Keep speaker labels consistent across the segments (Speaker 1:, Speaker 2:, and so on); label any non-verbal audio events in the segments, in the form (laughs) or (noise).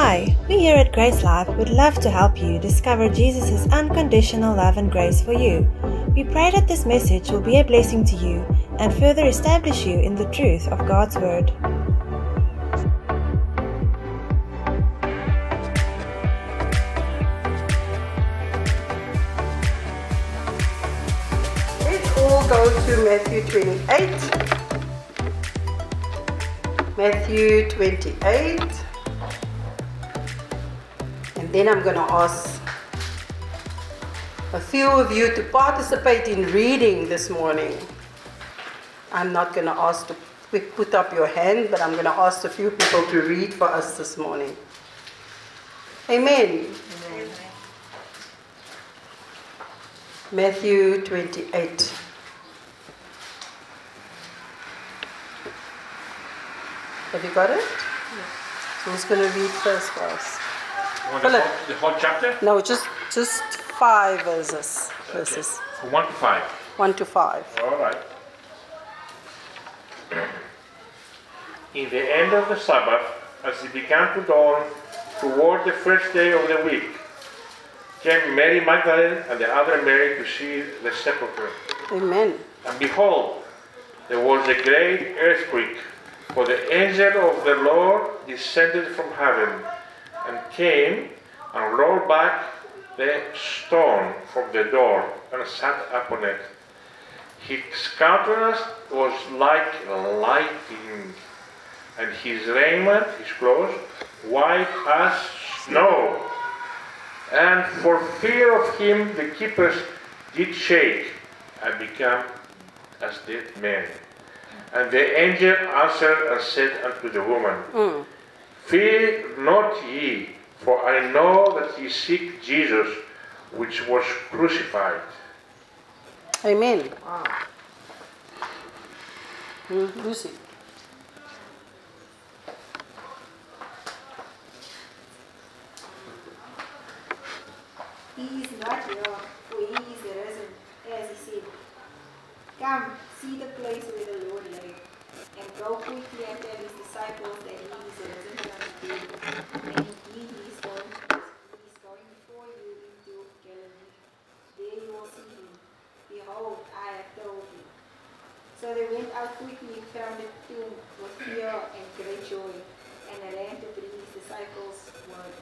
Speaker 1: Hi, we here at Grace Life would love to help you discover Jesus' unconditional love and grace for you. We pray that this message will be a blessing to you and further establish you in the truth of God's Word.
Speaker 2: Let's all go to Matthew 28. Matthew 28. And then I'm going to ask a few of you to participate in reading this morning. I'm not going to ask to put up your hand, but I'm going to ask a few people to read for us this morning. Amen. Matthew 28. Have you got it? Yes. So who's going to read first for us?
Speaker 3: The whole, the whole chapter?
Speaker 2: No, just just five verses. Verses
Speaker 3: From 1 to 5.
Speaker 2: one to five.
Speaker 3: All right. In the end of the Sabbath, as it began to dawn toward the first day of the week, came Mary Magdalene and the other Mary to see the sepulchre.
Speaker 2: Amen.
Speaker 3: And behold, there was a great earthquake, for the angel of the Lord descended from heaven and came and rolled back the stone from the door and sat upon it. His countenance was like lightning, and his raiment, his clothes, white as snow. And for fear of him, the keepers did shake and become as dead men. And the angel answered and said unto the woman, mm. Fear not ye, for I know that ye seek Jesus, which was crucified.
Speaker 2: Amen. Hmm, Lucy.
Speaker 4: He is not here, for he is risen, as he said. Come, see the place where the Lord lay, and go quickly and tell his disciples that he is risen from the dead. And indeed he is going, he is going before you into Galilee. There you will see him. Behold, I have told you. So they went out quickly and found the tomb with fear and great joy, and ran to bring his disciples word.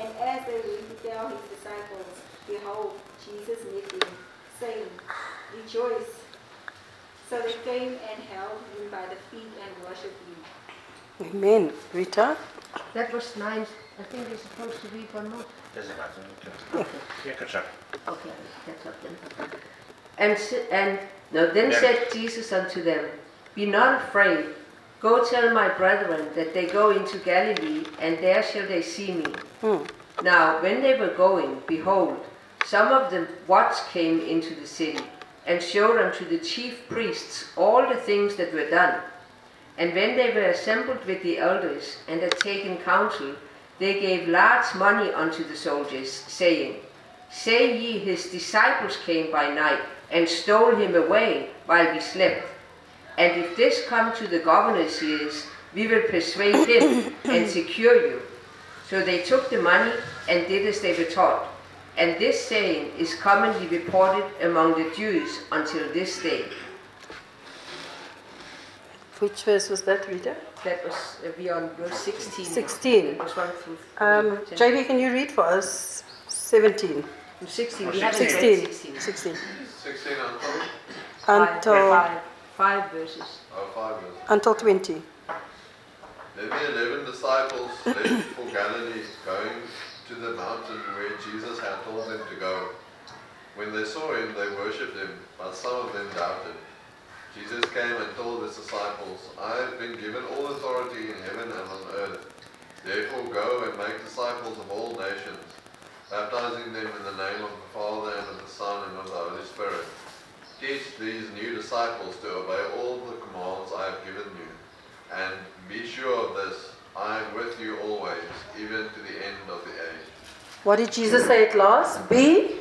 Speaker 4: And as they went to tell his disciples, behold, Jesus met them, saying, Rejoice. So they came and held him by the feet and worshipped him.
Speaker 2: Amen. Rita.
Speaker 5: That was nice. I think we're supposed to read one more.
Speaker 3: Doesn't matter. Yeah, catch up.
Speaker 5: Okay, that's up then. And, and no, then
Speaker 3: Yeah.
Speaker 5: said Jesus unto them, Be not afraid. Go tell my brethren that they go into Galilee, and there shall they see me.
Speaker 2: Hmm.
Speaker 5: Now, when they were going, behold, some of the watch came into the city, and showed unto the chief priests all the things that were done. And when they were assembled with the elders, and had taken counsel, they gave large money unto the soldiers, saying, Say ye, his disciples came by night, and stole him away while we slept. And if this come to the governor's ears, we will persuade him and secure you. So they took the money and did as they were taught. And this saying is commonly reported among the Jews until this day.
Speaker 2: Which verse was that, Rita?
Speaker 5: That was uh, we are on verse 16.
Speaker 2: 16.
Speaker 5: It was one through
Speaker 2: Um,
Speaker 5: 10.
Speaker 2: JB, can you read for us 17?
Speaker 5: 16.
Speaker 3: Oh,
Speaker 5: We
Speaker 3: 16.
Speaker 2: 16.
Speaker 5: 16.
Speaker 2: 16.
Speaker 6: 16 until,
Speaker 5: Five,
Speaker 2: Until,
Speaker 5: five, five verses.
Speaker 6: oh, five verses.
Speaker 2: until 20.
Speaker 6: Then the eleven disciples left for Galilee, going to the mountain where Jesus had told them to go. When they saw him, they worshipped him, but some of them doubted. Jesus came and told his disciples, I have been given all authority in heaven and on earth. Therefore go and make disciples of all nations, baptizing them in the name of the Father and of the Son and of the Holy Spirit. Teach these new disciples to obey all the commands I have given you. And be sure of this, I am with you always, even to the end of the age.
Speaker 2: What did Jesus say at last? Be,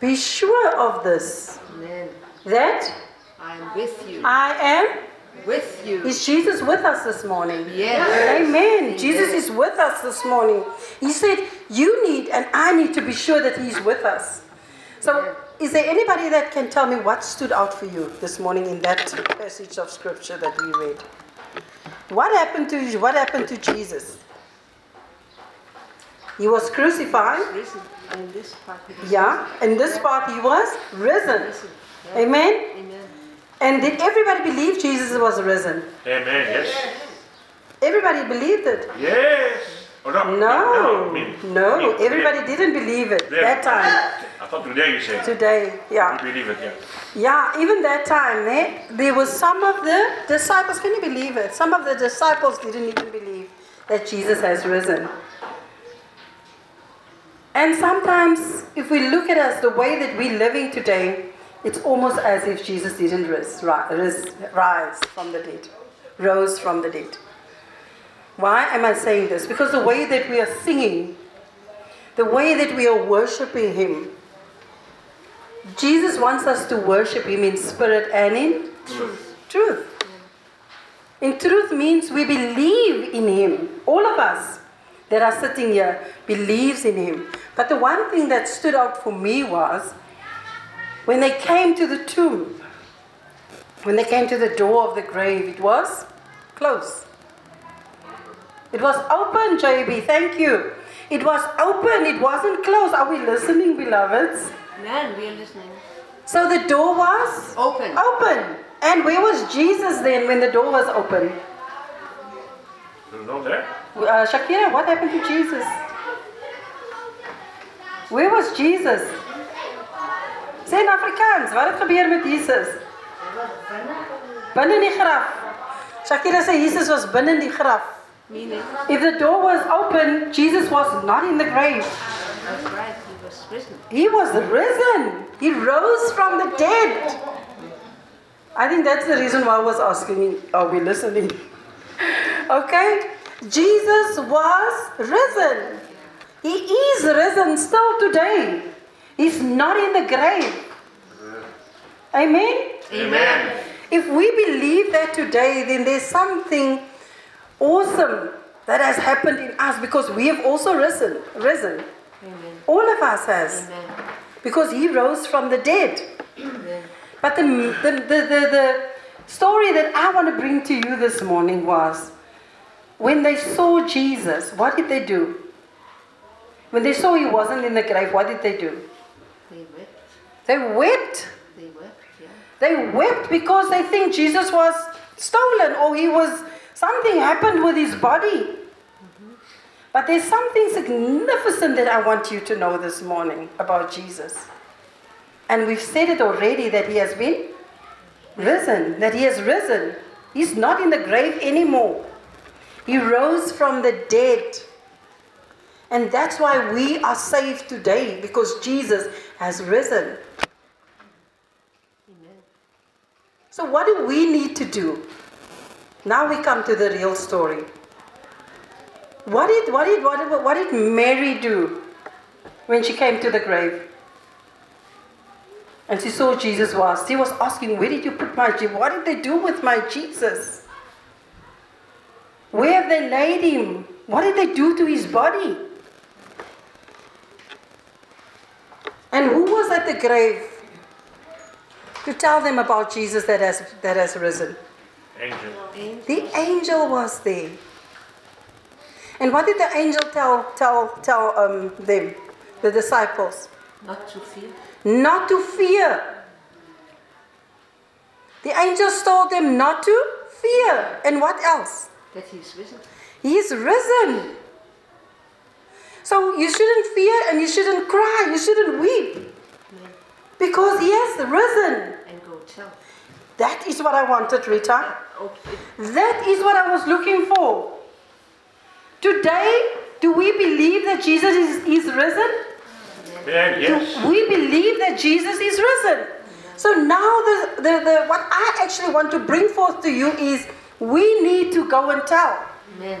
Speaker 2: be sure of this,
Speaker 5: Amen.
Speaker 2: that
Speaker 5: I am with you.
Speaker 2: I am
Speaker 5: With you.
Speaker 2: Is Jesus with us this morning?
Speaker 5: Yes.
Speaker 2: Amen. Jesus is with us this morning. He said, You need and I need to be sure that He's with us. So, is there anybody that can tell me what stood out for you this morning in that passage of scripture that we read? What happened to what happened to Jesus? He was crucified.
Speaker 5: Risen. This part.
Speaker 2: Yeah. In this part he was risen.
Speaker 5: risen.
Speaker 2: Amen.
Speaker 5: Amen.
Speaker 2: And did everybody believe Jesus was risen?
Speaker 3: Amen. Yes.
Speaker 2: Everybody believed it.
Speaker 3: Yes. Oh, no.
Speaker 2: No,
Speaker 3: I mean,
Speaker 2: no,
Speaker 3: me,
Speaker 2: everybody
Speaker 3: today.
Speaker 2: didn't believe it
Speaker 3: Them.
Speaker 2: that time.
Speaker 3: I thought today you said.
Speaker 2: Today, yeah,
Speaker 3: You believe it, yeah.
Speaker 2: yeah. Even that time, eh, there was some of the disciples. Can you believe it? Some of the disciples didn't even believe that Jesus has risen. And sometimes, if we look at us the way that we're living today, it's almost as if Jesus didn't rise, rise, rise from the dead, rose from the dead. Why am I saying this? Because the way that we are singing, the way that we are worshiping Him, Jesus wants us to worship Him in spirit and in truth. Truth. In truth means we believe in Him. All of us that are sitting here believes in Him. But the one thing that stood out for me was when they came to the tomb, when they came to the door of the grave, it was closed. It was open, JB. Thank you. It was open. It wasn't closed. Are we listening, beloveds?
Speaker 5: Man, we are listening.
Speaker 2: So the door was
Speaker 5: Open.
Speaker 2: open. And where was Jesus then when the door was open?
Speaker 3: Know?
Speaker 2: Uh, Shakira, what happened to Jesus? Where was Jesus? Sê in Afrikaans, wat het gebeur met Jesus? Binne in die graf. Shakira sê Jesus was binne in die graf.
Speaker 5: Meaning,
Speaker 2: If the door was open, Jesus was not in the grave.
Speaker 5: he was risen.
Speaker 2: He was risen. He rose from the dead. I think that's the reason why I was asking, are we listening? Okay? Jesus was risen. He is risen still today. He's not in the grave. Amen?
Speaker 3: Amen.
Speaker 2: If we believe that today, then there's something awesome that has happened in us because we have also risen. Risen.
Speaker 5: Amen.
Speaker 2: All of us has.
Speaker 5: Amen.
Speaker 2: Because he rose from the dead.
Speaker 5: Amen.
Speaker 2: But the, the, the, the, the story that I want to bring to you this morning was when they saw Jesus, what did they do? When they saw he wasn't in the grave, what did they do?
Speaker 5: They wept.
Speaker 2: They wept.
Speaker 5: They wept, yeah.
Speaker 2: They wept because they think Jesus was stolen or he was something happened with his body. Mm-hmm. But there's something significant that I want you to know this morning about Jesus. And we've said it already that he has been risen, that he has risen. He's not in the grave anymore. He rose from the dead. And that's why we are saved today because Jesus has risen.
Speaker 5: Amen.
Speaker 2: So, what do we need to do? Now we come to the real story. What did, what did, what did, what did Mary do when she came to the grave? And she saw Jesus was. She was asking, Where did you put my Jesus? What did they do with my Jesus? Where have they laid him? What did they do to his body? And who was at the grave to tell them about Jesus that has, that has risen?
Speaker 3: Angel.
Speaker 2: The angel was there. And what did the angel tell, tell, tell um, them, the disciples?
Speaker 5: Not to fear.
Speaker 2: Not to fear. The angels told them not to fear. And what else?
Speaker 5: That he's risen.
Speaker 2: He's risen. So you shouldn't fear and you shouldn't cry, you shouldn't weep. Because he has risen.
Speaker 5: And go tell.
Speaker 2: That is what I wanted, Rita.
Speaker 5: Oh, okay.
Speaker 2: That is what I was looking for. Today, do we believe that Jesus is, is risen?
Speaker 3: Amen. Yes.
Speaker 2: We believe that Jesus is risen? So now the, the, the what I actually want to bring forth to you is we need to go and tell.
Speaker 5: Amen.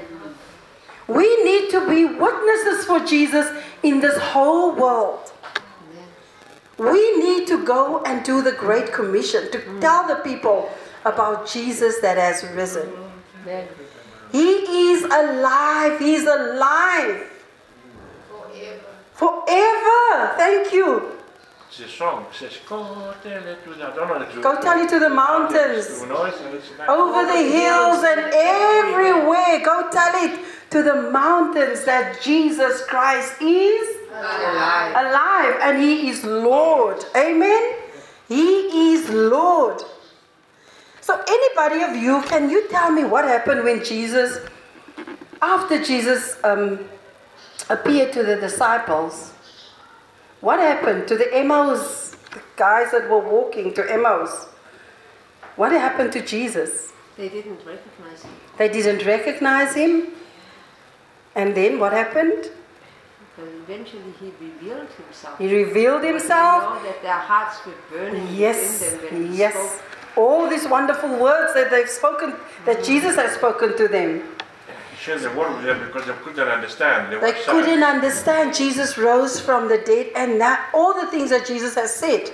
Speaker 2: We need to be witnesses for Jesus in this whole world.
Speaker 5: Amen.
Speaker 2: We need to go and do the Great Commission to tell the people about Jesus that has risen.
Speaker 5: Amen.
Speaker 2: He is alive. He's alive. Forever. Thank you.
Speaker 3: It's a song. It says, Go tell it to the... Know
Speaker 2: Go tell it to the mountains.
Speaker 3: Through noise and it's nice.
Speaker 2: Over the hills and everywhere. Go tell it to the mountains that Jesus Christ is
Speaker 5: Alive.
Speaker 2: alive and He is Lord. Amen. He is Lord. So, anybody of you, can you tell me what happened when Jesus, after Jesus um, appeared to the disciples? What happened to the Emmaus, the guys that were walking to Emmaus? What happened to Jesus?
Speaker 5: They didn't recognize him.
Speaker 2: They didn't recognize him. And then what happened?
Speaker 5: But eventually he revealed himself.
Speaker 2: He revealed himself.
Speaker 5: know that their hearts were burning
Speaker 2: Yes,
Speaker 5: within them when he
Speaker 2: yes.
Speaker 5: spoke.
Speaker 2: All these wonderful words that they've spoken, that mm. Jesus has spoken to them.
Speaker 3: The word with them because they couldn't understand. They,
Speaker 2: They couldn't understand Jesus rose from the dead and that all the things that Jesus has said.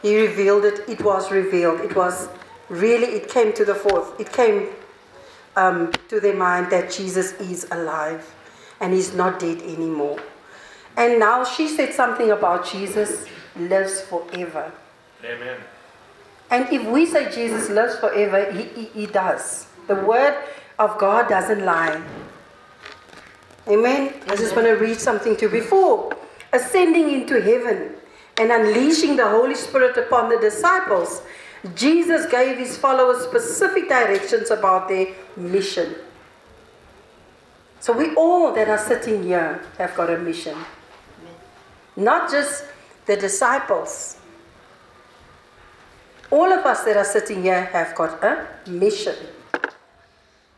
Speaker 2: He revealed it, it was revealed. It was really, it came to the forth. It came um, to their mind that Jesus is alive and he's not dead anymore. And now she said something about Jesus lives forever.
Speaker 3: Amen.
Speaker 2: And if we say Jesus lives forever, he, he, he does. The word of God doesn't lie. Amen. I just want to read something to you. Before ascending into heaven and unleashing the Holy Spirit upon the disciples, Jesus gave his followers specific directions about their mission. So we all that are sitting here have got a mission. Not just the disciples. All of us that are sitting here have got a mission.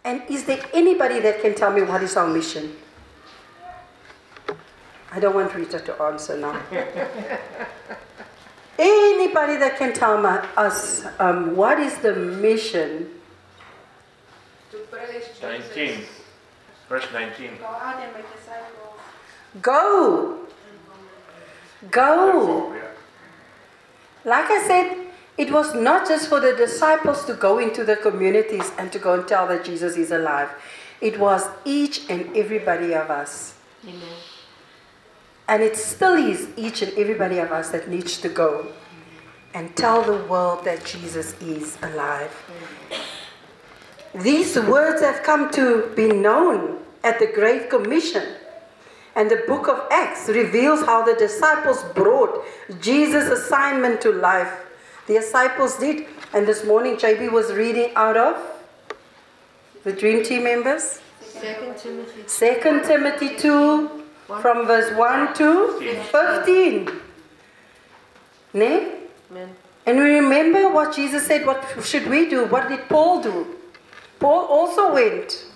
Speaker 2: And is there anybody that can tell me what is our mission? I don't want Rita to answer now. (laughs) anybody that can tell my, us um, what is the mission?
Speaker 4: To praise Jesus.
Speaker 3: 19. Verse 19.
Speaker 4: Go out and make disciples.
Speaker 2: Go! Go!
Speaker 3: Therefore, yeah.
Speaker 2: Like I said, it was not just for the disciples to go into the communities and to go and tell that Jesus is alive. It was each and everybody of us.
Speaker 5: Amen.
Speaker 2: And it still is each and everybody of us that needs to go and tell the world that Jesus is alive. These words have come to be known at the Great Commission. And the book of Acts reveals how the disciples brought Jesus' assignment to life. The disciples did. And this morning, JB was reading out of the Dream Team members.
Speaker 5: Second Timothy
Speaker 2: 2 Timothy 2, from verse 1 to 15. Ne?
Speaker 5: Amen.
Speaker 2: And we remember what Jesus said, what should we do? What did Paul do? Paul also went.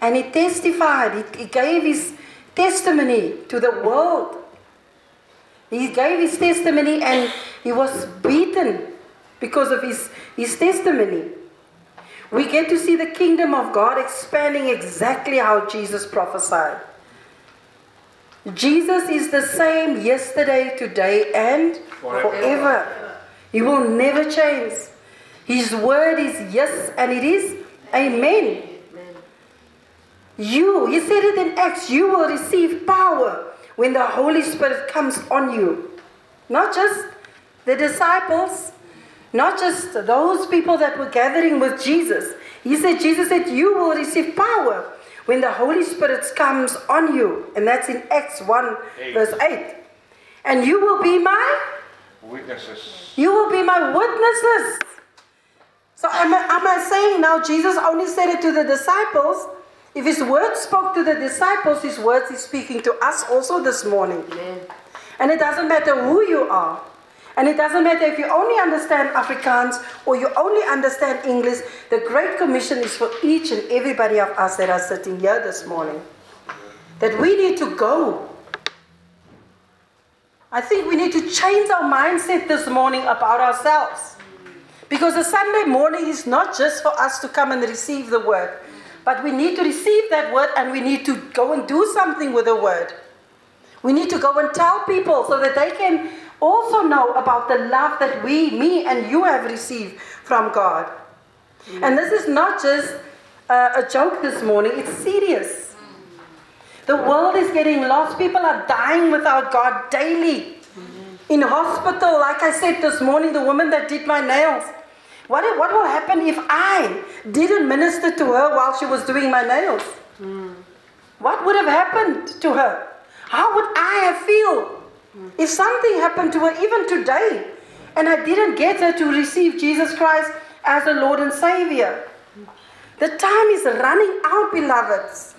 Speaker 2: And he testified, he, he gave his testimony to the world. He gave his testimony and he was beaten because of his, his testimony. We get to see the kingdom of God expanding exactly how Jesus prophesied. Jesus is the same yesterday, today, and
Speaker 3: Forever.
Speaker 2: forever. He will never change. His word is yes and it is amen.
Speaker 5: Amen.
Speaker 2: You, he said it in Acts, you will receive power when the Holy Spirit comes on you. Not just the disciples, not just those people that were gathering with Jesus. He said, Jesus said, you will receive power when the Holy Spirit comes on you. And that's in Acts 1,
Speaker 3: Eight.
Speaker 2: verse 8. And you will be my
Speaker 3: Witnesses.
Speaker 2: you will be my witnesses. So am I, am I saying now Jesus only said it to the disciples? If his words spoke to the disciples, his words is speaking to us also this morning.
Speaker 5: Amen.
Speaker 2: And it doesn't matter who you are. And it doesn't matter if you only understand Afrikaans or you only understand English. The Great Commission is for each and everybody of us that are sitting here this morning. That we need to go. I think we need to change our mindset this morning about ourselves. Because a Sunday morning is not just for us to come and receive the word, but we need to receive that word and we need to go and do something with the word. We need to go and tell people so that they can also know about the love that we, me, and you have received from God. And this is not just uh, a joke this morning, it's serious. The world is getting lost. People are dying without God daily. In hospital, like I said this morning, the woman that did my nails. What, what will happen if I didn't minister to her while she was doing my nails? Hmm. What would have happened to her? How would I have feel hmm. if something happened to her even today and I didn't get her to receive Jesus Christ as the Lord and Savior? The time is running out, beloveds.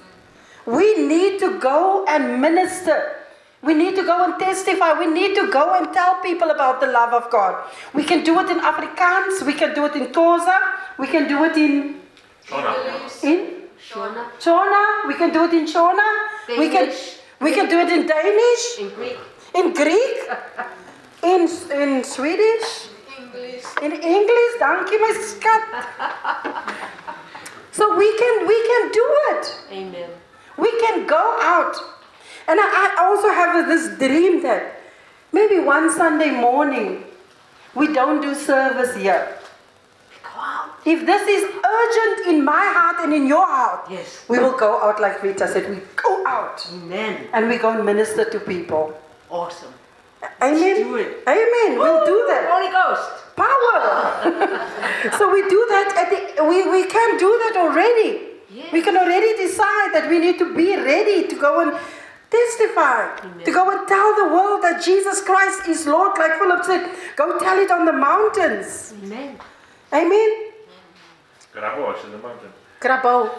Speaker 2: We need to go and minister. We need to go and testify. We need to go and tell people about the love of God. We can do it in Afrikaans. We can do it in Xhosa. We can do it in
Speaker 3: Shona.
Speaker 2: in
Speaker 5: Shona,
Speaker 2: Shona. We can do it in Shona. We can we can do it in Danish,
Speaker 5: in Greek,
Speaker 2: in Greek, in in Swedish, In
Speaker 4: English.
Speaker 2: in English. Dankie my skat. So we can we can do it.
Speaker 5: Amen.
Speaker 2: We can go out. And I, I also have this dream that maybe one Sunday morning we don't do service here.
Speaker 5: Go out.
Speaker 2: If this is urgent in my heart and in your heart,
Speaker 5: Yes.
Speaker 2: we will go out like Rita said. We go out
Speaker 5: Amen.
Speaker 2: and we go and minister to people.
Speaker 5: Awesome.
Speaker 2: Amen.
Speaker 5: do it.
Speaker 2: Amen. We'll do that.
Speaker 5: Holy Ghost.
Speaker 2: Power. (laughs) so we do that at the we, we can do that already.
Speaker 5: Yes.
Speaker 2: We can already decide that we need to be ready to go and testify,
Speaker 5: Amen.
Speaker 2: to go and tell the world that Jesus Christ is Lord, like Philip said. Go tell it on the mountains.
Speaker 5: Amen.
Speaker 2: Amen.
Speaker 3: Grabouw's in the mountain.
Speaker 2: Grabouw.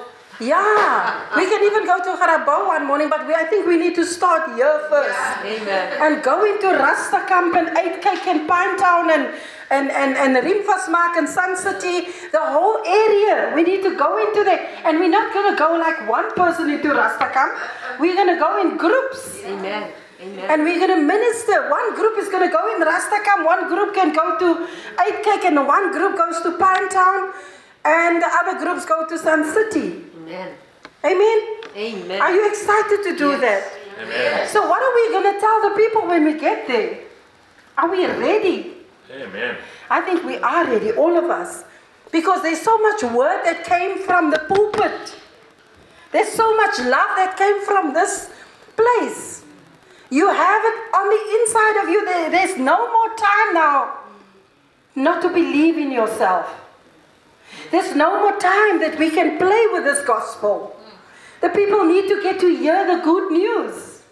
Speaker 2: Yeah, we can even go to Grabouw one morning, but we, I think we need to start here first.
Speaker 5: Amen.
Speaker 2: And go into Rastakamp and Eight Cake and Pinetown and and and and Rimvasmark and Sun City, the whole area. We need to go into there, and we're not gonna go like one person into Rastakamp. We're gonna go in groups.
Speaker 5: Amen. Amen.
Speaker 2: And we're going to minister. One group is going to go in Rastakamp, one group can go to Eight Cake, and one group goes to Pine Town, and the other groups go to Sun City.
Speaker 5: Amen.
Speaker 2: Amen?
Speaker 5: Amen.
Speaker 2: Are you excited to do
Speaker 5: Yes.
Speaker 2: that?
Speaker 3: Amen.
Speaker 2: So, what are we going to tell the people when we get there? Are we ready?
Speaker 3: Amen.
Speaker 2: I think we are ready, all of us. Because there's so much word that came from the pulpit. There's so much love that came from this place. You have it on the inside of you. There- There's no more time now not to believe in yourself. There's no more time that we can play with this gospel. The people need to get to hear the good news.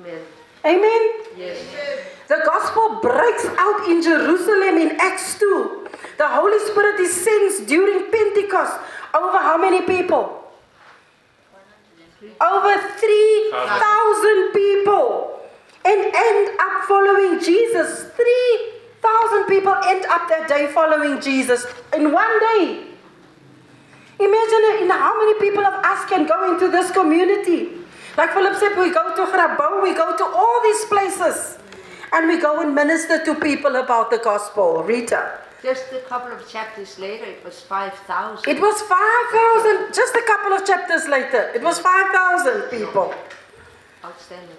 Speaker 5: Amen.
Speaker 2: Amen. The gospel breaks out in Jerusalem in Acts 2. The Holy Spirit descends during Pentecost over how many people? Over 3,000 people. And end up following Jesus. 3,000 people end up that day following Jesus in one day. Imagine in how many people of us can go into this community. Like Philip said, we go to Grabouw, we go to all these places. And we go and minister to people about the gospel. Rita.
Speaker 5: Just a couple of chapters later, it was 5,000.
Speaker 2: It was 5,000, just a couple of chapters later. It was 5,000 people.
Speaker 5: Outstanding.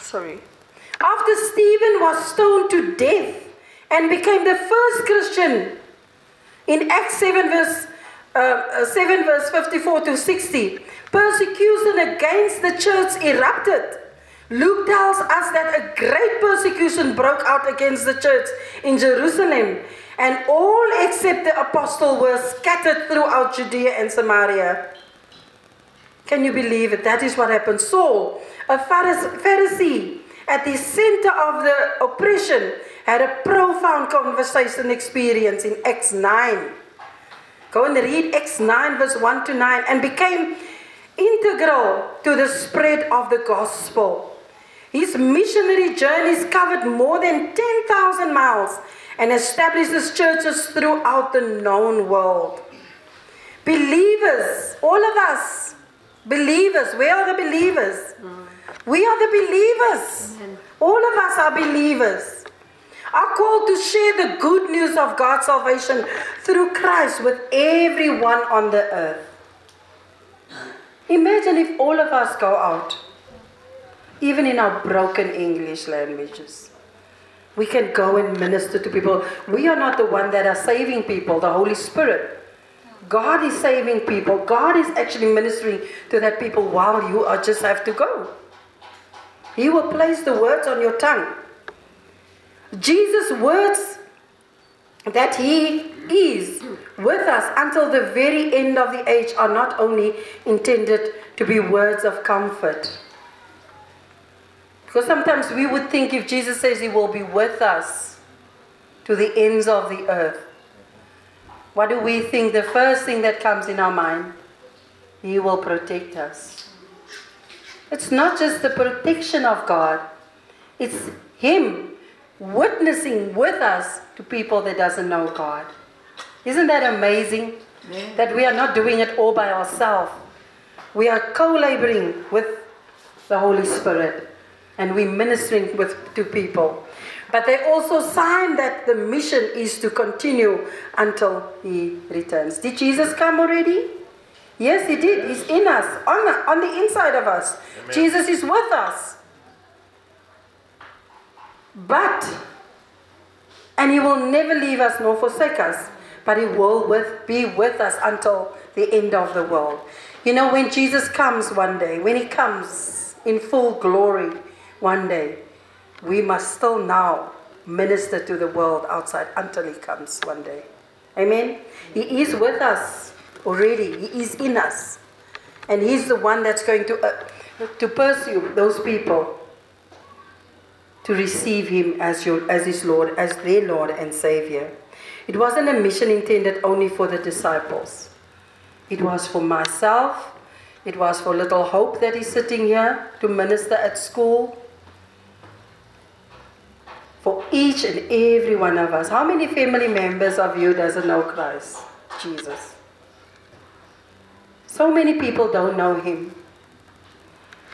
Speaker 2: Sorry. After Stephen was stoned to death and became the first Christian in Acts 7 verse, uh, uh, 7 verse 54 to 60, persecution against the church erupted. Luke tells us that a great persecution broke out against the church in Jerusalem, and all except the apostle were scattered throughout Judea and Samaria. Can you believe it? That is what happened. Saul, a Pharisee at the center of the oppression, had a profound conversation experience in Acts 9. Go and read Acts 9, verse 1 to 9, and became integral to the spread of the gospel. His missionary journeys covered more than 10,000 miles and established his churches throughout the known world. Believers, all of us, believers, where are the believers? We are the believers. All of us are believers. Are called to share the good news of God's salvation through Christ with everyone on the earth. Imagine if all of us go out even in our broken English languages. We can go and minister to people. We are not the one that are saving people, the Holy Spirit. God is saving people. God is actually ministering to that people while you are just have to go. He will place the words on your tongue. Jesus' words that He is with us until the very end of the age are not only intended to be words of comfort. Because sometimes we would think if Jesus says He will be with us to the ends of the earth, what do we think? The first thing that comes in our mind, He will protect us. It's not just the protection of God, it's Him witnessing with us to people that doesn't know God. Isn't that amazing?
Speaker 5: Yeah.
Speaker 2: That we are not doing it all by ourselves. We are co-laboring with the Holy Spirit and we're ministering with to people. But they also sign that the mission is to continue until he returns. Did Jesus come already? Yes, he did. He's in us, on the, on the inside of us.
Speaker 3: Amen.
Speaker 2: Jesus is with us. But, and he will never leave us nor forsake us, but he will with, be with us until the end of the world. You know, when Jesus comes one day, when he comes in full glory one day, we must still now minister to the world outside until he comes one day. Amen? He is with us already, he is in us. And he's the one that's going to, uh, to pursue those people to receive him as, your, as his Lord, as their Lord and Savior. It wasn't a mission intended only for the disciples. It was for myself. It was for little Hope that is sitting here to minister at school. For each and every one of us. How many family members of you doesn't know Christ, Jesus? So many people don't know him.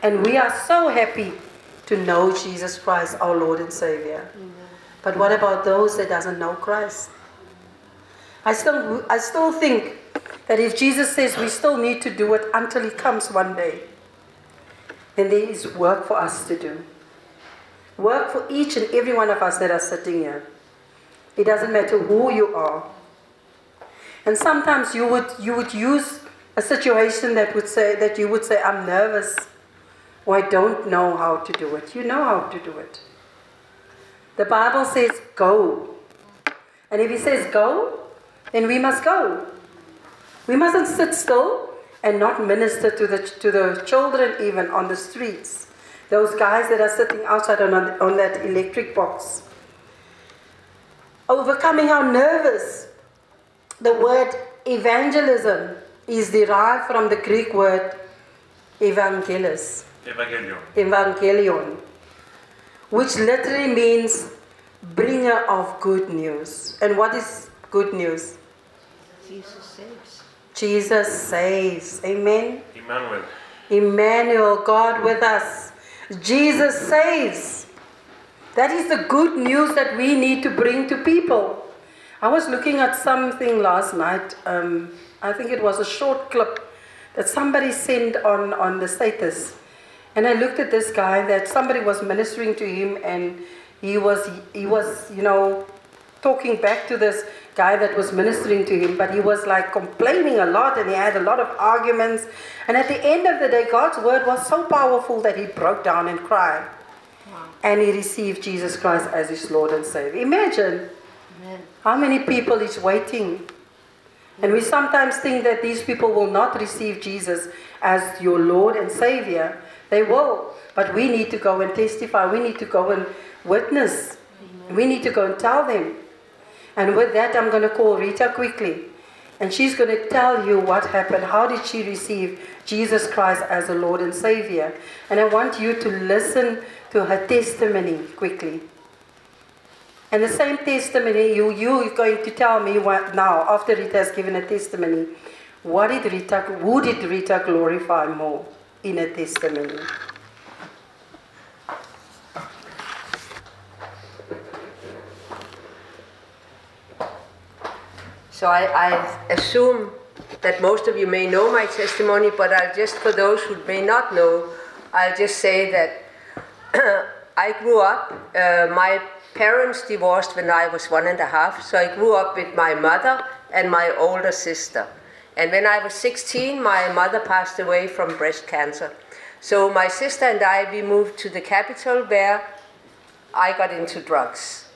Speaker 2: And we are so happy to know Jesus Christ, our Lord and Savior. But what about those that doesn't know Christ? I still, I still think that if Jesus says we still need to do it until He comes one day, then there is work for us to do. Work for each and every one of us that are sitting here. It doesn't matter who you are. And sometimes you would, you would use a situation that would say that you would say, I'm nervous or I don't know how to do it. You know how to do it. The Bible says go. And if he says go, then we must go. We mustn't sit still and not minister to the, to the children even on the streets. Those guys that are sitting outside on, on that electric box. Overcoming our nervous. The word evangelism is derived from the Greek word evangelis,
Speaker 3: Evangelion.
Speaker 2: evangelion, which literally means bringer of good news. And what is good news?
Speaker 5: Jesus saves.
Speaker 2: Jesus saves. Amen.
Speaker 3: Emmanuel.
Speaker 2: Emmanuel, God with us. Jesus saves. That is the good news that we need to bring to people. I was looking at something last night. Um, I think it was a short clip that somebody sent on, on the status. And I looked at this guy that somebody was ministering to him and he was, he was, you know, talking back to this guy that was ministering to him, but he was like complaining a lot and he had a lot of arguments. And at the end of the day, God's word was so powerful that he broke down and cried. And he received Jesus Christ as his Lord and Savior. Imagine
Speaker 5: Amen.
Speaker 2: how many people is waiting. And we sometimes think that these people will not receive Jesus as your Lord and Savior. They will. But we need to go and testify. We need to go and witness. We need to go and tell them. And with that, I'm going to call Rita quickly. And she's going to tell you what happened. How did she receive Jesus Christ as a Lord and Savior? And I want you to listen to her testimony quickly. And the same testimony, you, you're going to tell me what now, after Rita has given a testimony, what did Rita, who did Rita glorify more in a testimony?
Speaker 5: So I, I assume that most of you may know my testimony, but I'll just, for those who may not know, I'll just say that (clears throat) I grew up, uh, my parents divorced when I was one and a half, so I grew up with my mother and my older sister. And when I was 16, my mother passed away from breast cancer. So my sister and I, we moved to the capital where I got into drugs.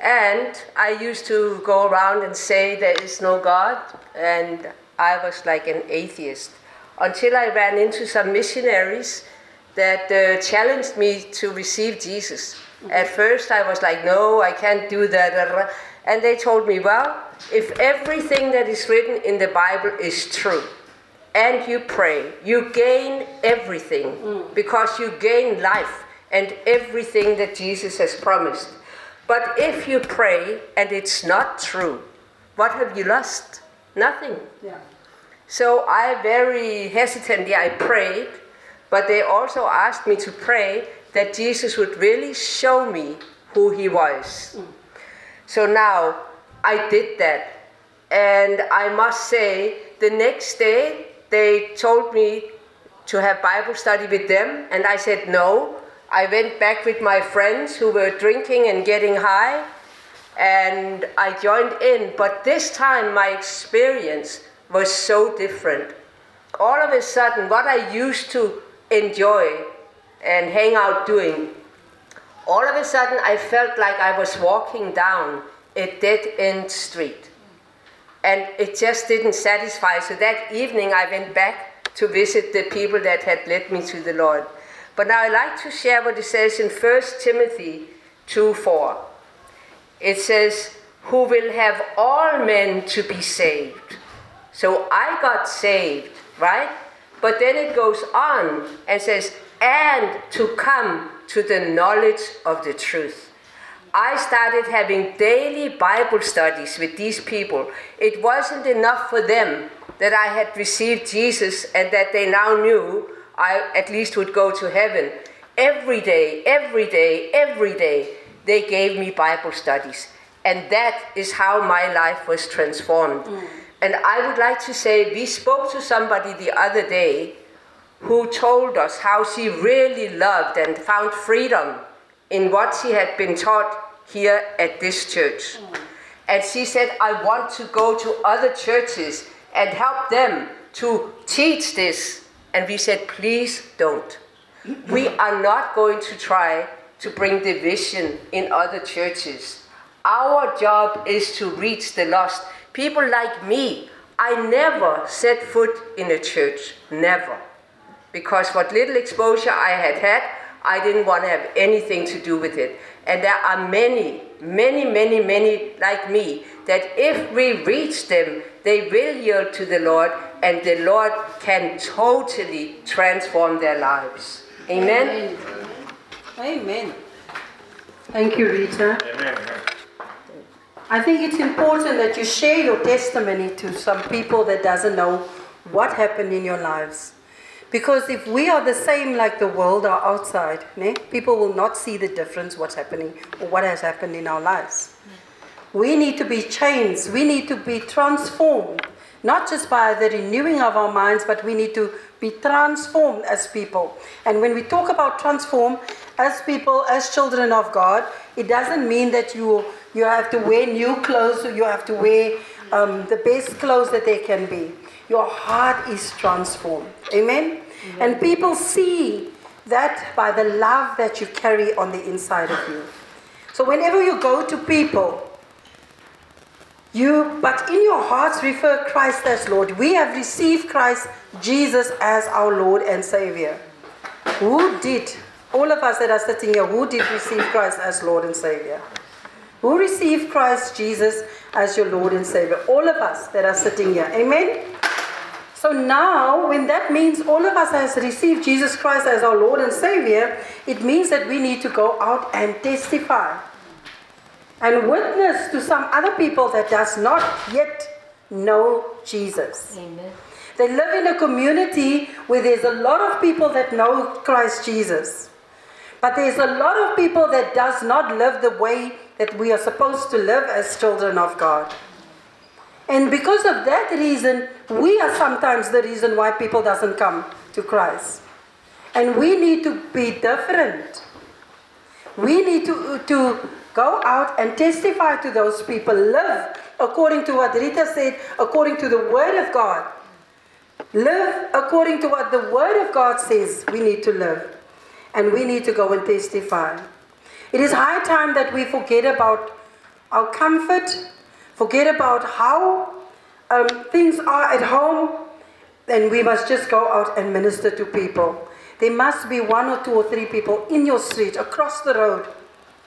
Speaker 5: And I used to go around and say there is no God, and I was like an atheist. Until I ran into some missionaries that uh, challenged me to receive Jesus. At first, I was like, no, I can't do that. And they told me, well, if everything that is written in the Bible is true, and you pray, you gain everything because you gain life and everything that Jesus has promised. But if you pray and it's not true, what have you lost? Nothing.
Speaker 2: Yeah.
Speaker 5: So I very hesitantly I prayed, but they also asked me to pray that Jesus would really show me who he was. Mm. So now I did that. And I must say, the next day they told me to have Bible study with them, and I said no. I went back with my friends who were drinking and getting high, and I joined in. But this time my experience was so different. All of a sudden, what I used to enjoy and hang out doing, all of a sudden I felt like I was walking down a dead end street. And it just didn't satisfy. So that evening I went back to visit the people that had led me to the Lord. But now I'd like to share what it says in 1 Timothy 2 4. It says, Who will have all men to be saved. So I got saved, right? But then it goes on and says, and to come to the knowledge of the truth. I started having daily Bible studies with these people. It wasn't enough for them that I had received Jesus and that they now knew I at least would go to heaven. Every day, every day, every day, they gave me Bible studies. And that is how my life was transformed. Mm. And I would like to say, we spoke to somebody the other day who told us how she really loved and found freedom in what she had been taught here at this church. Mm. And she said, I want to go to other churches and help them to teach this. And we said, please don't. We are not going to try to bring division in other churches. Our job is to reach the lost. People like me, I never set foot in a church. Never because what little exposure I had had, I didn't want to have anything to do with it. And there are many, many, many, many like me that if we reach them, they will yield to the Lord and the Lord can totally transform their lives. Amen.
Speaker 2: Amen. Thank you, Rita.
Speaker 3: Amen.
Speaker 2: I think it's important that you share your testimony to some people that doesn't know what happened in your lives. Because if we are the same like the world or outside, ne, people will not see the difference what's happening or what has happened in our lives. We need to be changed. We need to be transformed. Not just by the renewing of our minds, but we need to be transformed as people. And when we talk about transform as people, as children of God, it doesn't mean that you you have to wear new clothes or you have to wear um, the best clothes that they can be. Your heart is transformed. Amen? And people see that by the love that you carry on the inside of you. So whenever you go to people, you, but in your hearts, refer Christ as Lord. We have received Christ Jesus as our Lord and Savior. Who did, all of us that are sitting here, who did receive Christ as Lord and Savior? Who received Christ Jesus as your Lord and Savior? All of us that are sitting here. Amen? So now, when that means all of us has received Jesus Christ as our Lord and Savior, it means that we need to go out and testify and witness to some other people that does not yet know Jesus.
Speaker 5: Amen.
Speaker 2: They live in a community where there's a lot of people that know Christ Jesus. But there's a lot of people that does not live the way that we are supposed to live as children of God. And because of that reason, we are sometimes the reason why people doesn't come to Christ. And we need to be different. We need to, to go out and testify to those people. Live according to what Rita said, according to the Word of God. Live according to what the Word of God says we need to live. And we need to go and testify. It is high time that we forget about our comfort, forget about how um, things are at home, and we must just go out and minister to people. There must be one or two or three people in your street, across the road,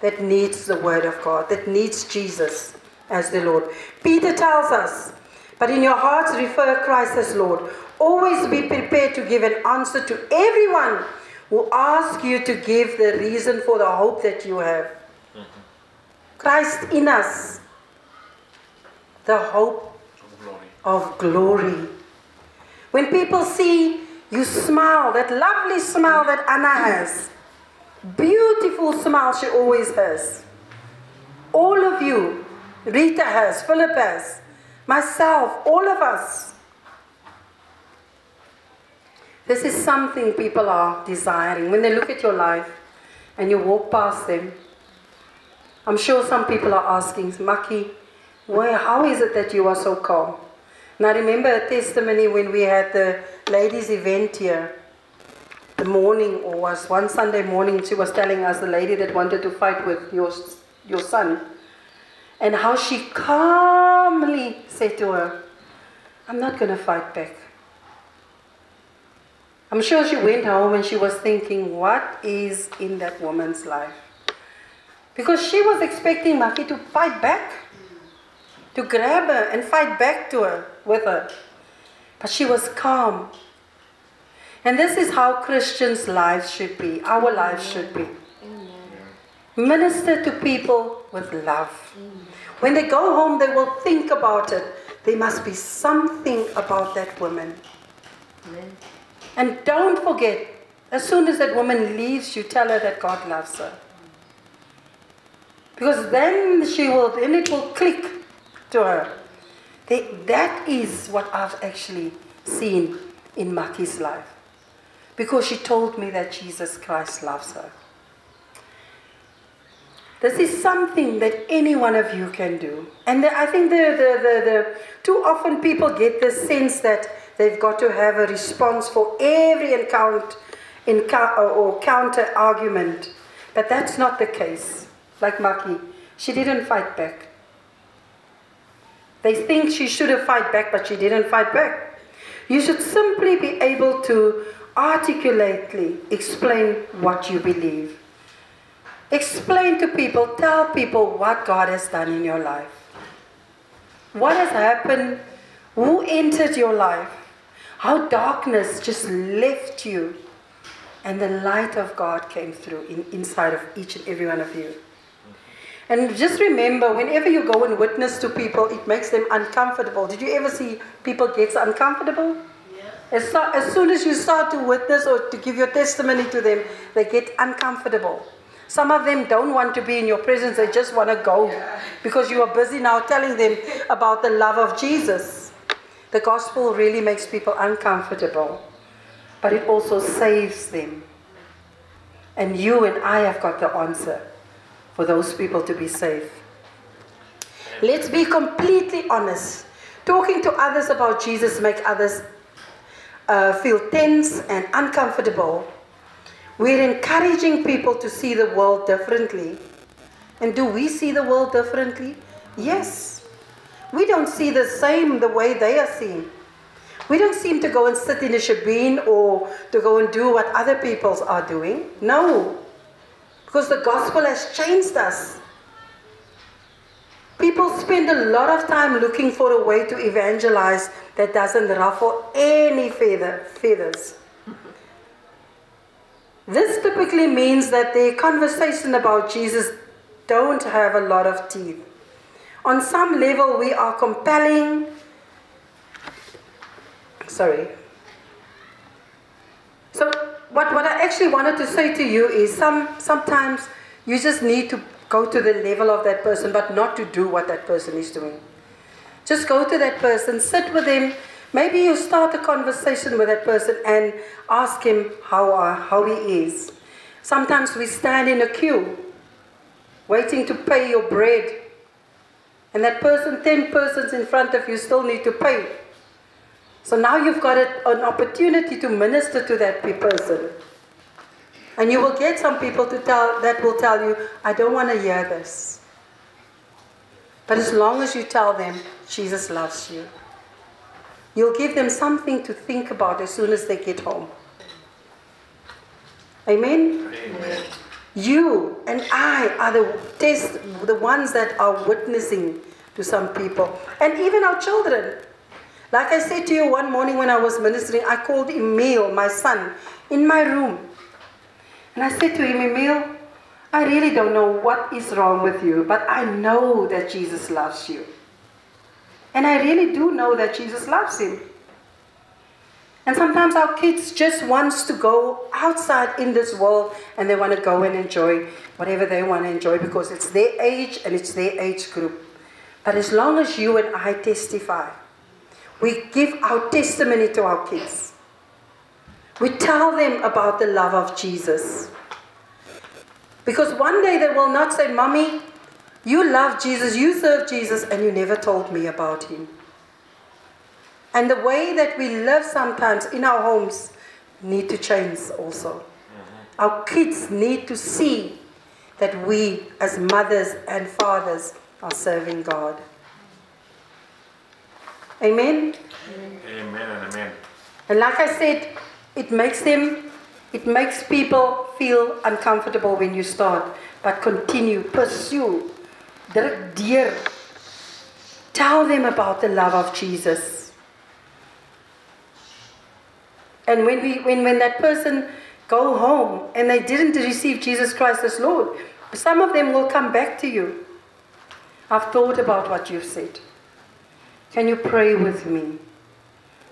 Speaker 2: that needs the Word of God, that needs Jesus as the Lord. Peter tells us, but in your hearts refer Christ as Lord. Always be prepared to give an answer to everyone who asks you to give the reason for the hope that you have. Mm-hmm. Christ in us, the hope
Speaker 3: Glory.
Speaker 2: of glory. When people see you smile, that lovely smile that Anna has, beautiful smile she always has. All of you, Rita has, Philip has, myself, all of us. This is something people are desiring. When they look at your life and you walk past them, I'm sure some people are asking, Maki, why, how is it that you are so calm? And I remember a testimony when we had the ladies' event here, the morning, or was one Sunday morning, she was telling us the lady that wanted to fight with your, your son, and how she calmly said to her, I'm not going to fight back. I'm sure she went home and she was thinking, what is in that woman's life? Because she was expecting Maki to fight back, to grab her and fight back to her with her. But she was calm. And this is how Christians' lives should be, our lives should be. Minister to people with love. When they go home, they will think about it. There must be something about that woman. And don't forget, as soon as that woman leaves, you tell her that God loves her. Because then she will, then it will click to her. They, that is what I've actually seen in Maki's life. Because she told me that Jesus Christ loves her. This is something that any one of you can do. And I think the, the, the, the too often people get the sense that they've got to have a response for every encounter, encounter or counter argument. But that's not the case. Like Maki, she didn't fight back. They think she should have fight back, but she didn't fight back. You should simply be able to articulately explain what you believe. Explain to people, tell people what God has done in your life. What has happened? Who entered your life? How darkness just left you and the light of God came through in, inside of each and every one of you. And just remember, whenever you go and witness to people, it makes them uncomfortable. Did you ever see people get uncomfortable? As, so, as soon as you start to witness or to give your testimony to them, they get uncomfortable. Some of them don't want to be in your presence, they just want to go because you are busy now telling them about the love of Jesus. The gospel really makes people uncomfortable, but it also saves them. And you and I have got the answer for those people to be saved. Let's be completely honest. Talking to others about Jesus make others uh, feel tense and uncomfortable. We're encouraging people to see the world differently. And do we see the world differently? Yes. We don't see the same the way they are seeing. We don't seem to go and sit in a shebeen or to go and do what other people are doing. No. Because the gospel has changed us. People spend a lot of time looking for a way to evangelize that doesn't ruffle any feather, feathers. This typically means that their conversation about Jesus don't have a lot of teeth. On some level, we are compelling. Sorry. So, what, what I actually wanted to say to you is some, sometimes you just need to go to the level of that person, but not to do what that person is doing. Just go to that person, sit with him. Maybe you start a conversation with that person and ask him how, uh, how he is. Sometimes we stand in a queue waiting to pay your bread. And that person, 10 persons in front of you, still need to pay. So now you've got an opportunity to minister to that person. And you will get some people to tell, that will tell you, I don't want to hear this. But as long as you tell them, Jesus loves you, you'll give them something to think about as soon as they get home. Amen?
Speaker 3: Amen.
Speaker 2: You and I are the test, the ones that are witnessing to some people, and even our children. Like I said to you one morning when I was ministering, I called Emil, my son, in my room. And I said to him, Emil, I really don't know what is wrong with you, but I know that Jesus loves you. And I really do know that Jesus loves him. And sometimes our kids just wants to go outside in this world and they want to go and enjoy whatever they want to enjoy because it's their age and it's their age group. But as long as you and I testify, we give our testimony to our kids. We tell them about the love of Jesus. Because one day they will not say, Mommy, you love Jesus, you serve Jesus, and you never told me about him. And the way that we live sometimes in our homes need to change also. Mm-hmm. Our kids need to see that we, as mothers and fathers, are serving God. Amen?
Speaker 3: Amen and amen.
Speaker 2: And like I said, it makes them, it makes people feel uncomfortable when you start. But continue, pursue, deur. Tell them about the love of Jesus. And when we when, when that person go home and they didn't receive Jesus Christ as Lord, some of them will come back to you. I've thought about what you've said. Can you pray with me?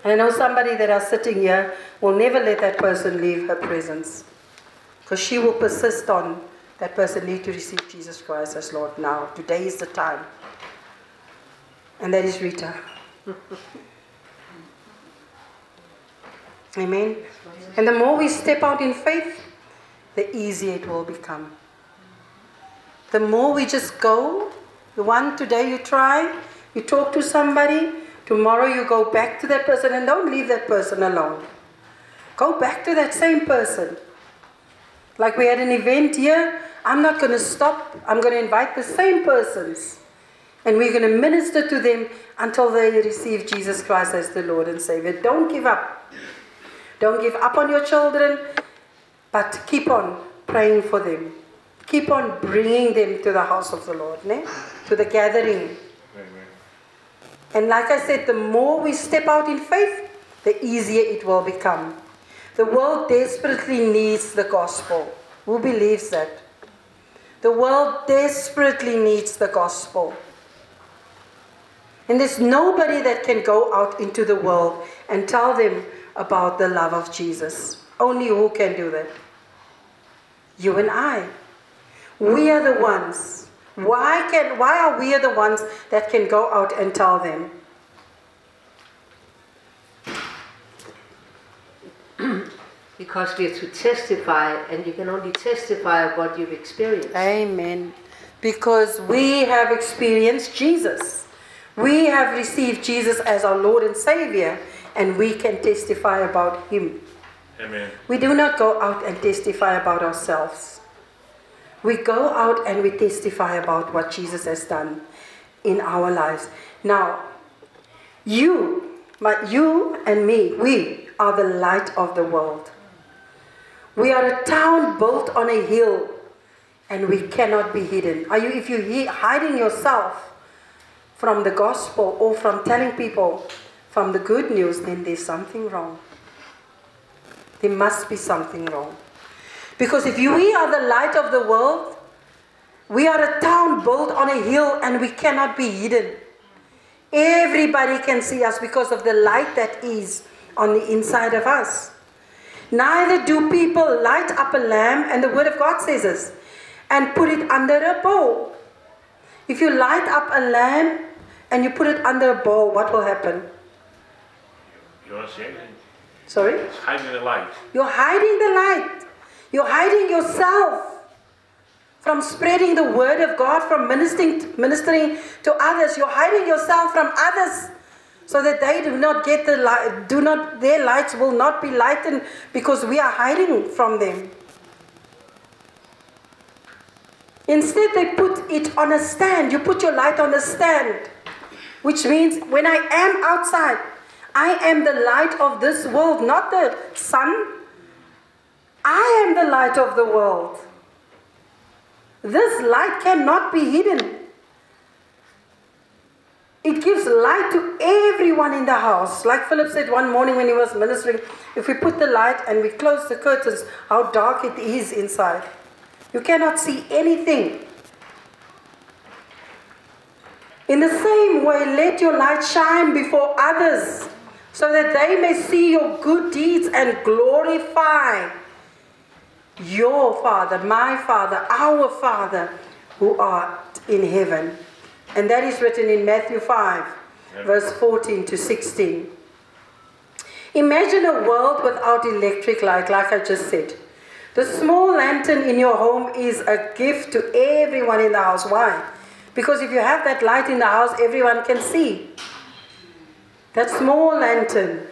Speaker 2: And I know somebody that are sitting here will never let that person leave her presence. Because she will persist on that person need to receive Jesus Christ as Lord now. Today is the time. And that is Rita. (laughs) Amen. And the more we step out in faith, the easier it will become. The more we just go, the one today you try, you talk to somebody, tomorrow you go back to that person and don't leave that person alone. Go back to that same person. Like we had an event here, I'm not going to stop. I'm going to invite the same persons. And we're going to minister to them until they receive Jesus Christ as the Lord and Savior. Don't give up. Don't give up on your children, but keep on praying for them. Keep on bringing them to the house of the Lord, ne? to the gathering. And like I said, the more we step out in faith, the easier it will become. The world desperately needs the gospel. Who believes that? The world desperately needs the gospel. And there's nobody that can go out into the world and tell them about the love of Jesus. Only who can do that? You and I. We are the ones. Why can why are we the ones that can go out and tell them? (clears throat)
Speaker 5: Because we're to testify, and you can only testify of what you've experienced.
Speaker 2: Amen. Because we have experienced Jesus. We have received Jesus as our Lord and Savior, and we can testify about Him.
Speaker 3: Amen.
Speaker 2: We do not go out and testify about ourselves. We go out and we testify about what Jesus has done in our lives. Now, you, but you and me, we are the light of the world. We are a town built on a hill and we cannot be hidden. Are you if you're he- hiding yourself from the gospel or from telling people from the good news, then there's something wrong. There must be something wrong. Because if you, we are the light of the world, we are a town built on a hill and we cannot be hidden. Everybody can see us because of the light that is on the inside of us. Neither do people light up a lamp, and the Word of God says this, and put it under a bowl. If you light up a lamp and you put it under a bowl, what will happen?
Speaker 3: You don't see anything.
Speaker 2: Sorry?
Speaker 3: It's hiding the light.
Speaker 2: You're hiding the light. You're hiding yourself. from spreading the word of God, from ministering, ministering to others. You're hiding yourself from others so that they do not get the light, do not, their lights will not be lightened because we are hiding from them. Instead, they put it on a stand. You put your light on a stand, which means when I am outside, I am the light of this world, not the sun. I am the light of the world. This light cannot be hidden. It gives light to everyone in the house. Like Philip said one morning when he was ministering, if we put the light and we close the curtains, how dark it is inside. You cannot see anything. In the same way, let your light shine before others so that they may see your good deeds and glorify your Father, my Father, our Father who art in heaven. And that is written in Matthew 5, verse 14 to 16. Imagine a world without electric light, like I just said. The small lantern in your home is a gift to everyone in the house. Why? Because if you have that light in the house, everyone can see. That small lantern.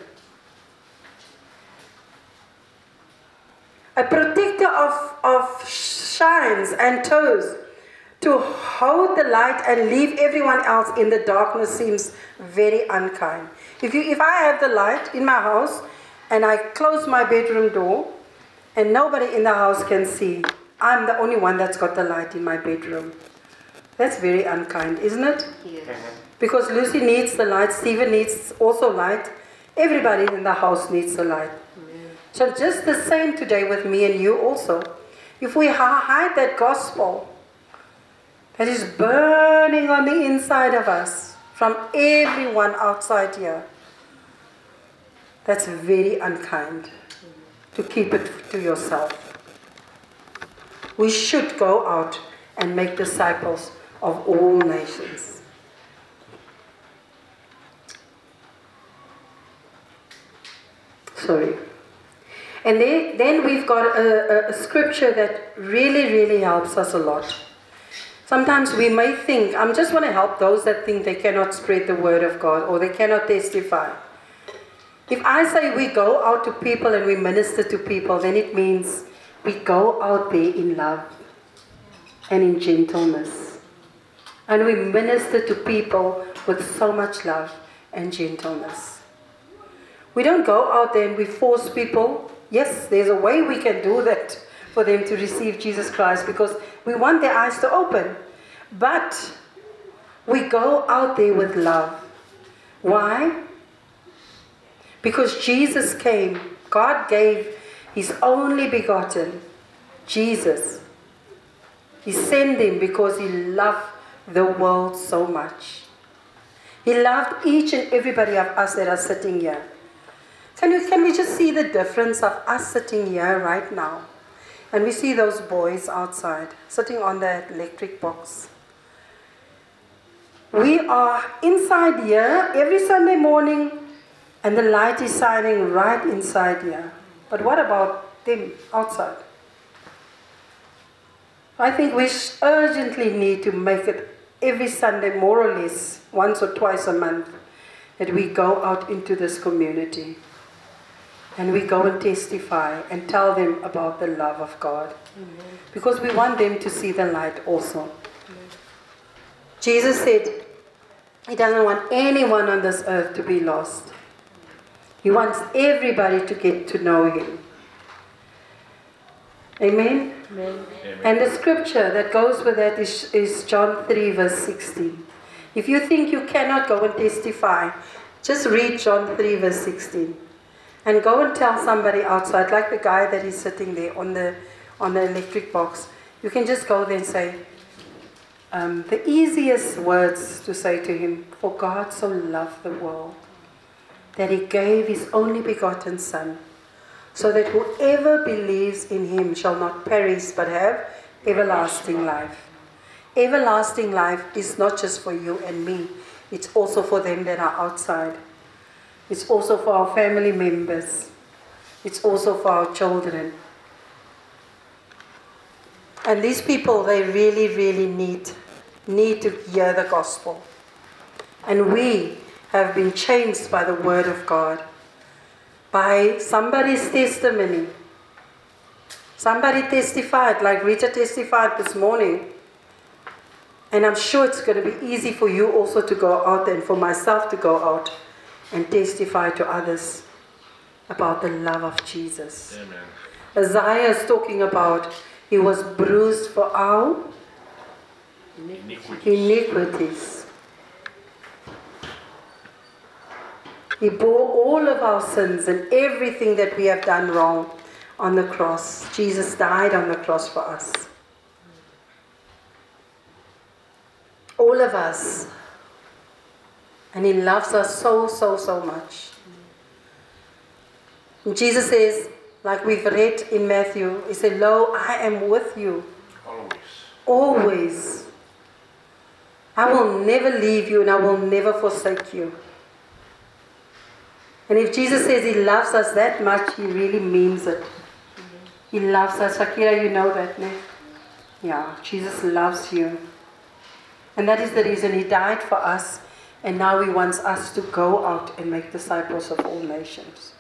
Speaker 2: A protector of, of shines and toes to hold the light and leave everyone else in the darkness seems very unkind. If, you, if I have the light in my house and I close my bedroom door and nobody in the house can see, I'm the only one that's got the light in my bedroom. That's very unkind, isn't it?
Speaker 5: Yes.
Speaker 2: Because Lucy needs the light, Stephen needs also light, everybody in the house needs the light. So, just the same today with me and you also. If we hide that gospel that is burning on the inside of us from everyone outside here, that's very unkind to keep it to yourself. We should go out and make disciples of all nations. Sorry. And then, we've got a, a, a scripture that really, really helps us a lot. Sometimes we may think, I am just want to help those that think they cannot spread the word of God or they cannot testify. If I say we go out to people and we minister to people, then it means we go out there in love and in gentleness. And we minister to people with so much love and gentleness. We don't go out there and we force people. Yes, there's a way we can do that for them to receive Jesus Christ because we want their eyes to open. But we go out there with love. Why? Because Jesus came, God gave His only begotten, Jesus. He sent Him because He loved the world so much. He loved each and everybody of us that are sitting here. Can, can we just see the difference of us sitting here right now? And we see those boys outside sitting on that electric box. We are inside here every Sunday morning, and the light is shining right inside here. But what about them outside? I think we urgently need to make it every Sunday, more or less, once or twice a month, that we go out into this community and we go and testify and tell them about the love of God. Amen. Because we want them to see the light also. Amen. Jesus said he doesn't want anyone on this earth to be lost. He wants everybody to get to know him. Amen? Amen. And the scripture that goes with that is, is John 3, verse 16. If you think you cannot go and testify, just read John 3, verse 16. And go and tell somebody outside, like the guy that is sitting there on the, on the electric box. You can just go there and say, um, the easiest words to say to him, For God so loved the world that he gave his only begotten Son so that whoever believes in him shall not perish but have everlasting life. Everlasting life is not just for you and me, it's also for them that are outside. It's also for our family members. It's also for our children. And these people, they really, really need, need to hear the gospel. And we have been changed by the word of God, by somebody's testimony. Somebody testified, like Rita testified this morning. And I'm sure it's going to be easy for you also to go out and for myself to go out and testify to others about the love of Jesus.
Speaker 3: Amen.
Speaker 2: Isaiah is talking about he was bruised for our
Speaker 3: Iniquity.
Speaker 2: iniquities. He bore all of our sins and everything that we have done wrong on the cross. Jesus died on the cross for us. All of us. And He loves us so, so, so much. And Jesus says, like we've read in Matthew, He said, Lo, I am with you
Speaker 3: Always.
Speaker 2: always. I will never leave you and I will never forsake you. And if Jesus says he loves us that much, he really means it. He loves us. Shakira, you know that, no? Yeah, Jesus loves you. And that is the reason he died for us. And now he wants us to go out and make disciples of all nations.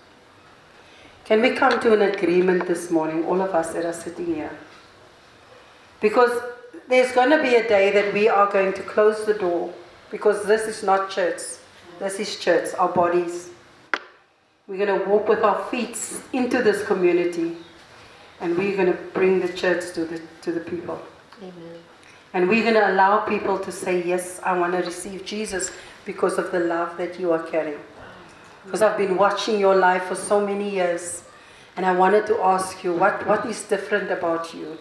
Speaker 2: Can we come to an agreement this morning, all of us that are sitting here? Because there's going to be a day that we are going to close the door because this is not church. This is church, our bodies. We're going to walk with our feet into this community and we're going to bring the church to the, to the people.
Speaker 5: Amen.
Speaker 2: And we're going to allow people to say, Yes, I want to receive Jesus because of the love that you are carrying. Because I've been watching your life for so many years and I wanted to ask you, what, what is different about you?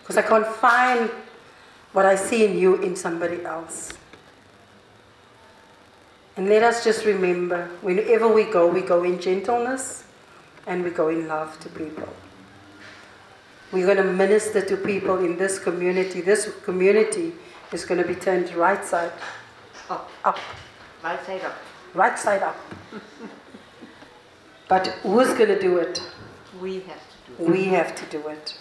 Speaker 2: Because I can't find what I see in you in somebody else. And let us just remember whenever we go, we go in gentleness and we go in love to people. We're going to minister to people in this community. This community is going to be turned right side
Speaker 5: Up.
Speaker 2: up,
Speaker 5: Right side up.
Speaker 2: right side up. but who's going to do it?
Speaker 5: We have to do it.
Speaker 2: We have to do it.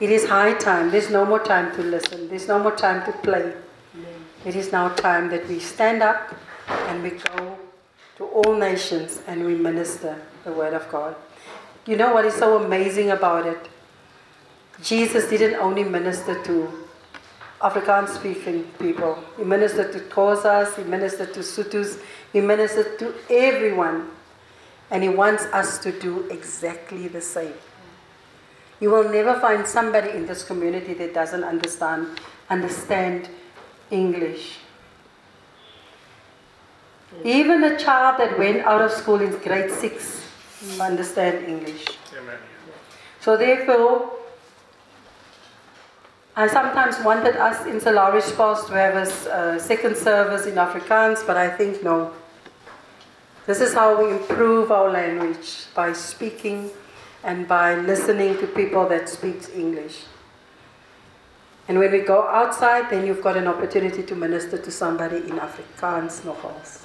Speaker 2: It is high time. There's no more time to listen. There's no more time to play. It is now time that we stand up and we go to all nations and we minister the word of God. You know what is so amazing about it? Jesus didn't only minister to Afrikaans speaking people, he ministered to Xhosas, he ministered to Sothos, he ministered to everyone. And he wants us to do exactly the same. You will never find somebody in this community that doesn't understand understand English. Even a child that went out of school in grade six understand English.
Speaker 3: Amen.
Speaker 2: So therefore, I sometimes wanted us in Solaris Past to have a uh, second service in Afrikaans, but I think no. This is how we improve our language by speaking and by listening to people that speak English. And when we go outside, then you've got an opportunity to minister to somebody in Afrikaans nogals.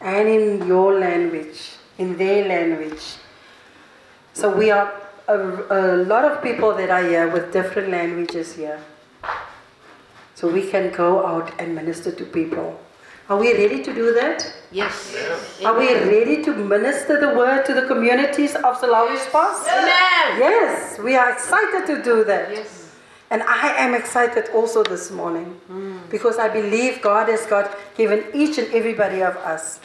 Speaker 2: And in your language, in their language. So we are a, a lot of people that are here with different languages here. So we can go out and minister to people. Are we ready to do that?
Speaker 5: Yes.
Speaker 2: Are we ready to minister the word to the communities of Salawi Spas?
Speaker 5: Amen.
Speaker 2: Yes, we are excited to do that.
Speaker 5: Yes.
Speaker 2: And I am excited also this morning mm. because I believe God has got given each and everybody of us.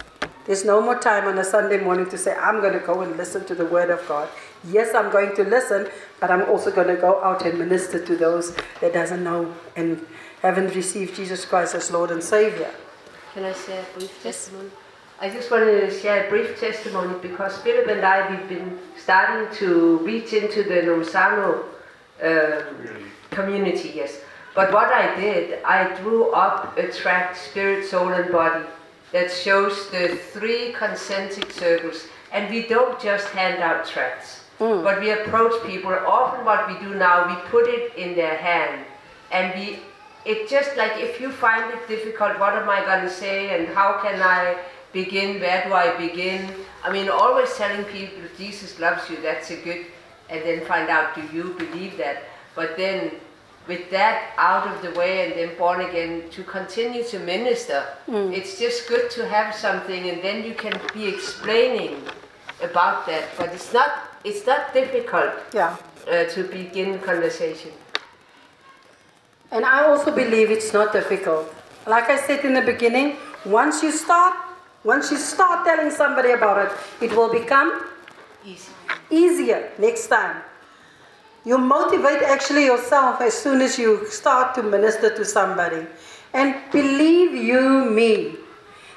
Speaker 2: There's no more time on a Sunday morning to say, I'm going to go and listen to the Word of God. Yes, I'm going to listen, but I'm also going to go out and minister to those that doesn't know and haven't received Jesus Christ as Lord and Savior.
Speaker 5: Can I share a brief testimony? I just wanted to share a brief testimony because Philip and I, we've been starting to reach into the Nomsano um, community, yes. But what I did, I drew up a tract, spirit, soul, and body, that shows the three concentric circles. And we don't just hand out tracts, Mm. but we approach people. Often, what we do now, we put it in their hand, and we. It's just like if you find it difficult, what am I going to say, and how can I begin? Where do I begin? I mean, always telling people Jesus loves you. That's a good, and then find out do you believe that. But then, with that out of the way and then born again, to continue to minister, mm. it's just good to have something, and then you can be explaining about that. But it's not it's not difficult
Speaker 2: Yeah.
Speaker 5: uh, to begin conversation.
Speaker 2: And I also believe it's not difficult. Like I said in the beginning, once you start, once you start telling somebody about it, it will become
Speaker 5: Easy.
Speaker 2: easier next time. You motivate actually yourself as soon as you start to minister to somebody. And believe you me,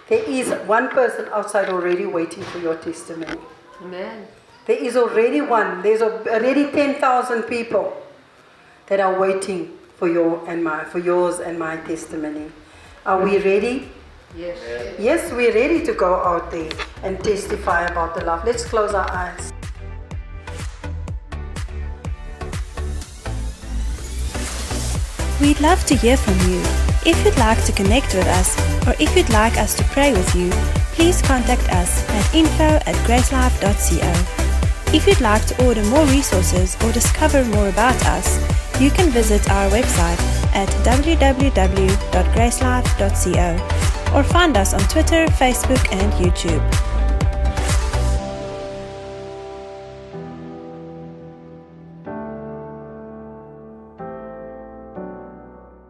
Speaker 2: there is one person outside already waiting for your testimony.
Speaker 5: Amen.
Speaker 2: There is already one. There's already 10,000 people that are waiting for your and my for yours and my testimony. Are we ready?
Speaker 5: Yes.
Speaker 2: Yes, we're ready to go out there and testify about the love. Let's close our eyes.
Speaker 1: We'd love to hear from you. If you'd like to connect with us, or if you'd like us to pray with you, please contact us at info at gracelife.co. If you'd like to order more resources or discover more about us, you can visit our website at www.gracelife.co or find us on Twitter, Facebook, and YouTube.